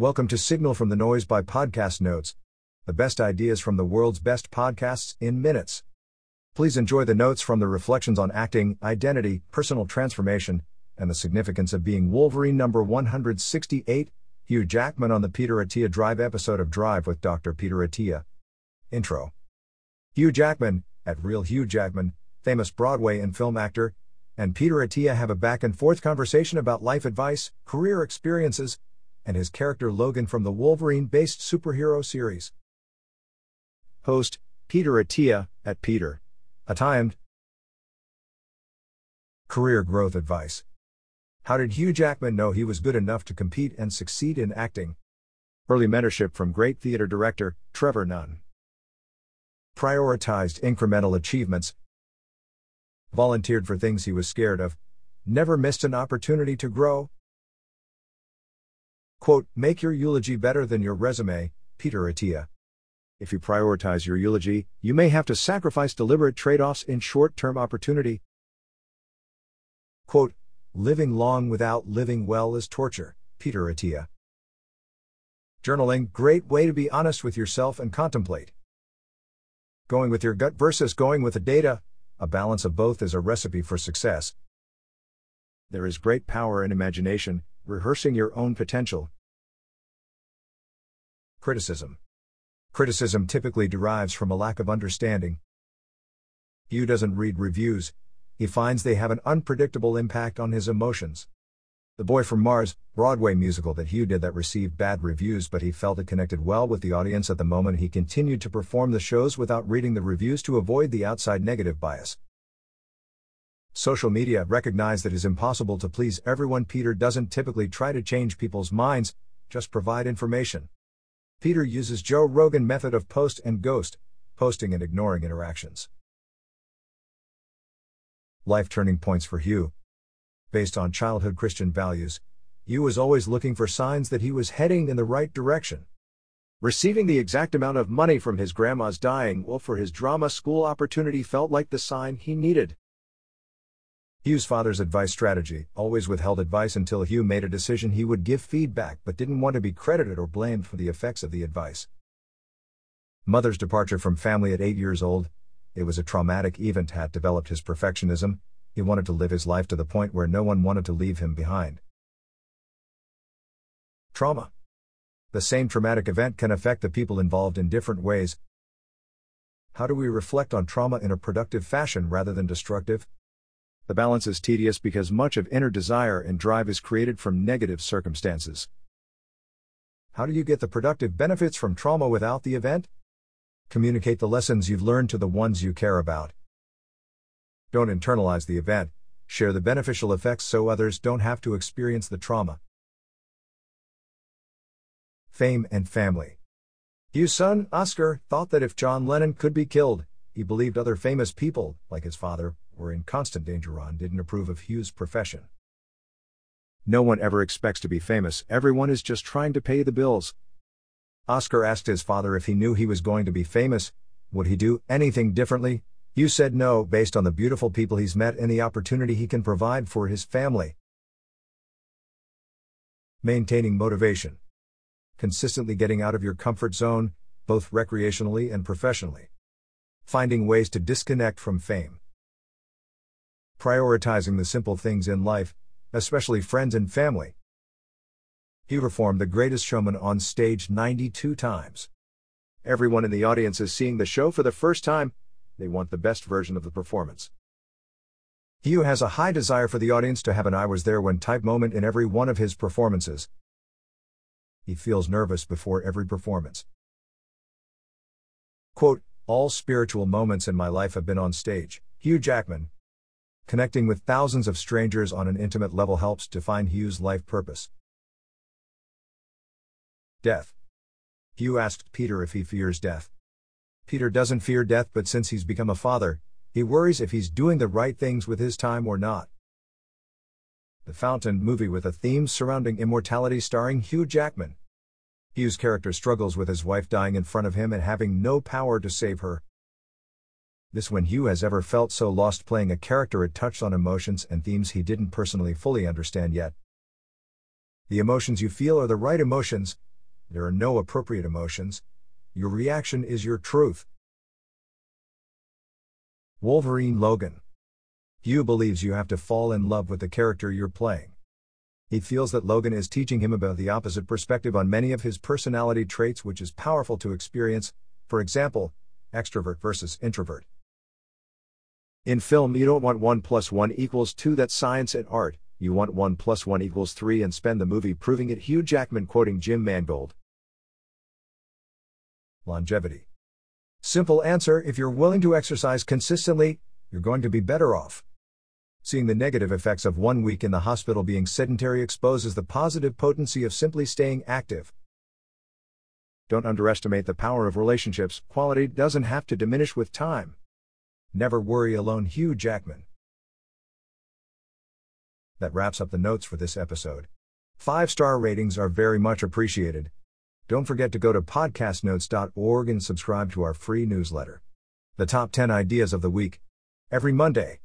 Welcome to Signal from the Noise by Podcast Notes, the best ideas from the world's best podcasts in minutes. Please enjoy the notes from the reflections on acting, identity, personal transformation, and the significance of being Wolverine number 168, Hugh Jackman on the Peter Attia Drive episode of Drive with Dr. Peter Attia. Intro Hugh Jackman, at Real Hugh Jackman, famous Broadway and film actor, and Peter Attia have a back and forth conversation about life advice, career experiences, and his character Logan from the Wolverine based superhero series. Host Peter Attia, at Peter. Attia MD Career Growth Advice. How did Hugh Jackman know he was good enough to compete and succeed in acting? Early mentorship from great theater director Trevor Nunn. Prioritized incremental achievements. Volunteered for things he was scared of. Never missed an opportunity to grow. Quote, make your eulogy better than your resume, Peter Attia. If you prioritize your eulogy, you may have to sacrifice deliberate trade offs in short term opportunity. Quote, living long without living well is torture, Peter Attia. Journaling, great way to be honest with yourself and contemplate. Going with your gut versus going with the data, a balance of both is a recipe for success. There is great power in imagination, rehearsing your own potential. Criticism. Criticism typically derives from a lack of understanding. Hugh doesn't read reviews, he finds they have an unpredictable impact on his emotions. The Boy from Mars, Broadway musical that Hugh did that received bad reviews, but he felt it connected well with the audience at the moment he continued to perform the shows without reading the reviews to avoid the outside negative bias. Social media recognize that it is impossible to please everyone. Peter doesn't typically try to change people's minds, just provide information. Peter uses Joe Rogan method of post and ghost, posting and ignoring interactions. Life turning points for Hugh. Based on childhood Christian values, Hugh was always looking for signs that he was heading in the right direction. Receiving the exact amount of money from his grandma's dying will for his drama school opportunity felt like the sign he needed. Hugh's father's advice strategy always withheld advice until Hugh made a decision he would give feedback but didn't want to be credited or blamed for the effects of the advice. Mother's departure from family at 8 years old, it was a traumatic event had developed his perfectionism, he wanted to live his life to the point where no one wanted to leave him behind. Trauma. The same traumatic event can affect the people involved in different ways. How do we reflect on trauma in a productive fashion rather than destructive? The balance is tedious because much of inner desire and drive is created from negative circumstances. How do you get the productive benefits from trauma without the event? Communicate the lessons you've learned to the ones you care about. Don't internalize the event, share the beneficial effects so others don't have to experience the trauma. Fame and family. Hugh's son, Oscar, thought that if John Lennon could be killed, he believed other famous people, like his father, were in constant danger. Ron didn't approve of Hugh's profession. No one ever expects to be famous, everyone is just trying to pay the bills. Oscar asked his father if he knew he was going to be famous, would he do anything differently? Hugh said no, based on the beautiful people he's met and the opportunity he can provide for his family. Maintaining motivation. Consistently getting out of your comfort zone, both recreationally and professionally. Finding ways to disconnect from fame prioritizing the simple things in life, especially friends and family. He performed The Greatest Showman on stage 92 times. Everyone in the audience is seeing the show for the first time, they want the best version of the performance. Hugh has a high desire for the audience to have an I was there when type moment in every one of his performances. He feels nervous before every performance. Quote, All spiritual moments in my life have been on stage. Hugh Jackman, Connecting with thousands of strangers on an intimate level helps define Hugh's life purpose. Death. Hugh asked Peter if he fears death. Peter doesn't fear death, but since he's become a father, he worries if he's doing the right things with his time or not. The Fountain movie with a theme surrounding immortality starring Hugh Jackman. Hugh's character struggles with his wife dying in front of him and having no power to save her. This when Hugh has ever felt so lost playing a character it touched on emotions and themes he didn't personally fully understand yet. The emotions you feel are the right emotions, There are no appropriate emotions. Your reaction is your truth. Wolverine Logan. Hugh believes you have to fall in love with the character you're playing. He feels that Logan is teaching him about the opposite perspective on many of his personality traits, which is powerful to experience, for example, extrovert versus introvert. In film, you don't want 1 plus 1 equals 2, that's science and art, you want 1 plus 1 equals 3 and spend the movie proving it. Hugh Jackman quoting Jim Mangold. Longevity. Simple answer if you're willing to exercise consistently, you're going to be better off. Seeing the negative effects of one week in the hospital being sedentary exposes the positive potency of simply staying active. Don't underestimate the power of relationships, quality doesn't have to diminish with time. Never worry alone, Hugh Jackman. That wraps up the notes for this episode. Five star ratings are very much appreciated. Don't forget to go to podcastnotes.org and subscribe to our free newsletter. The top 10 ideas of the week. Every Monday.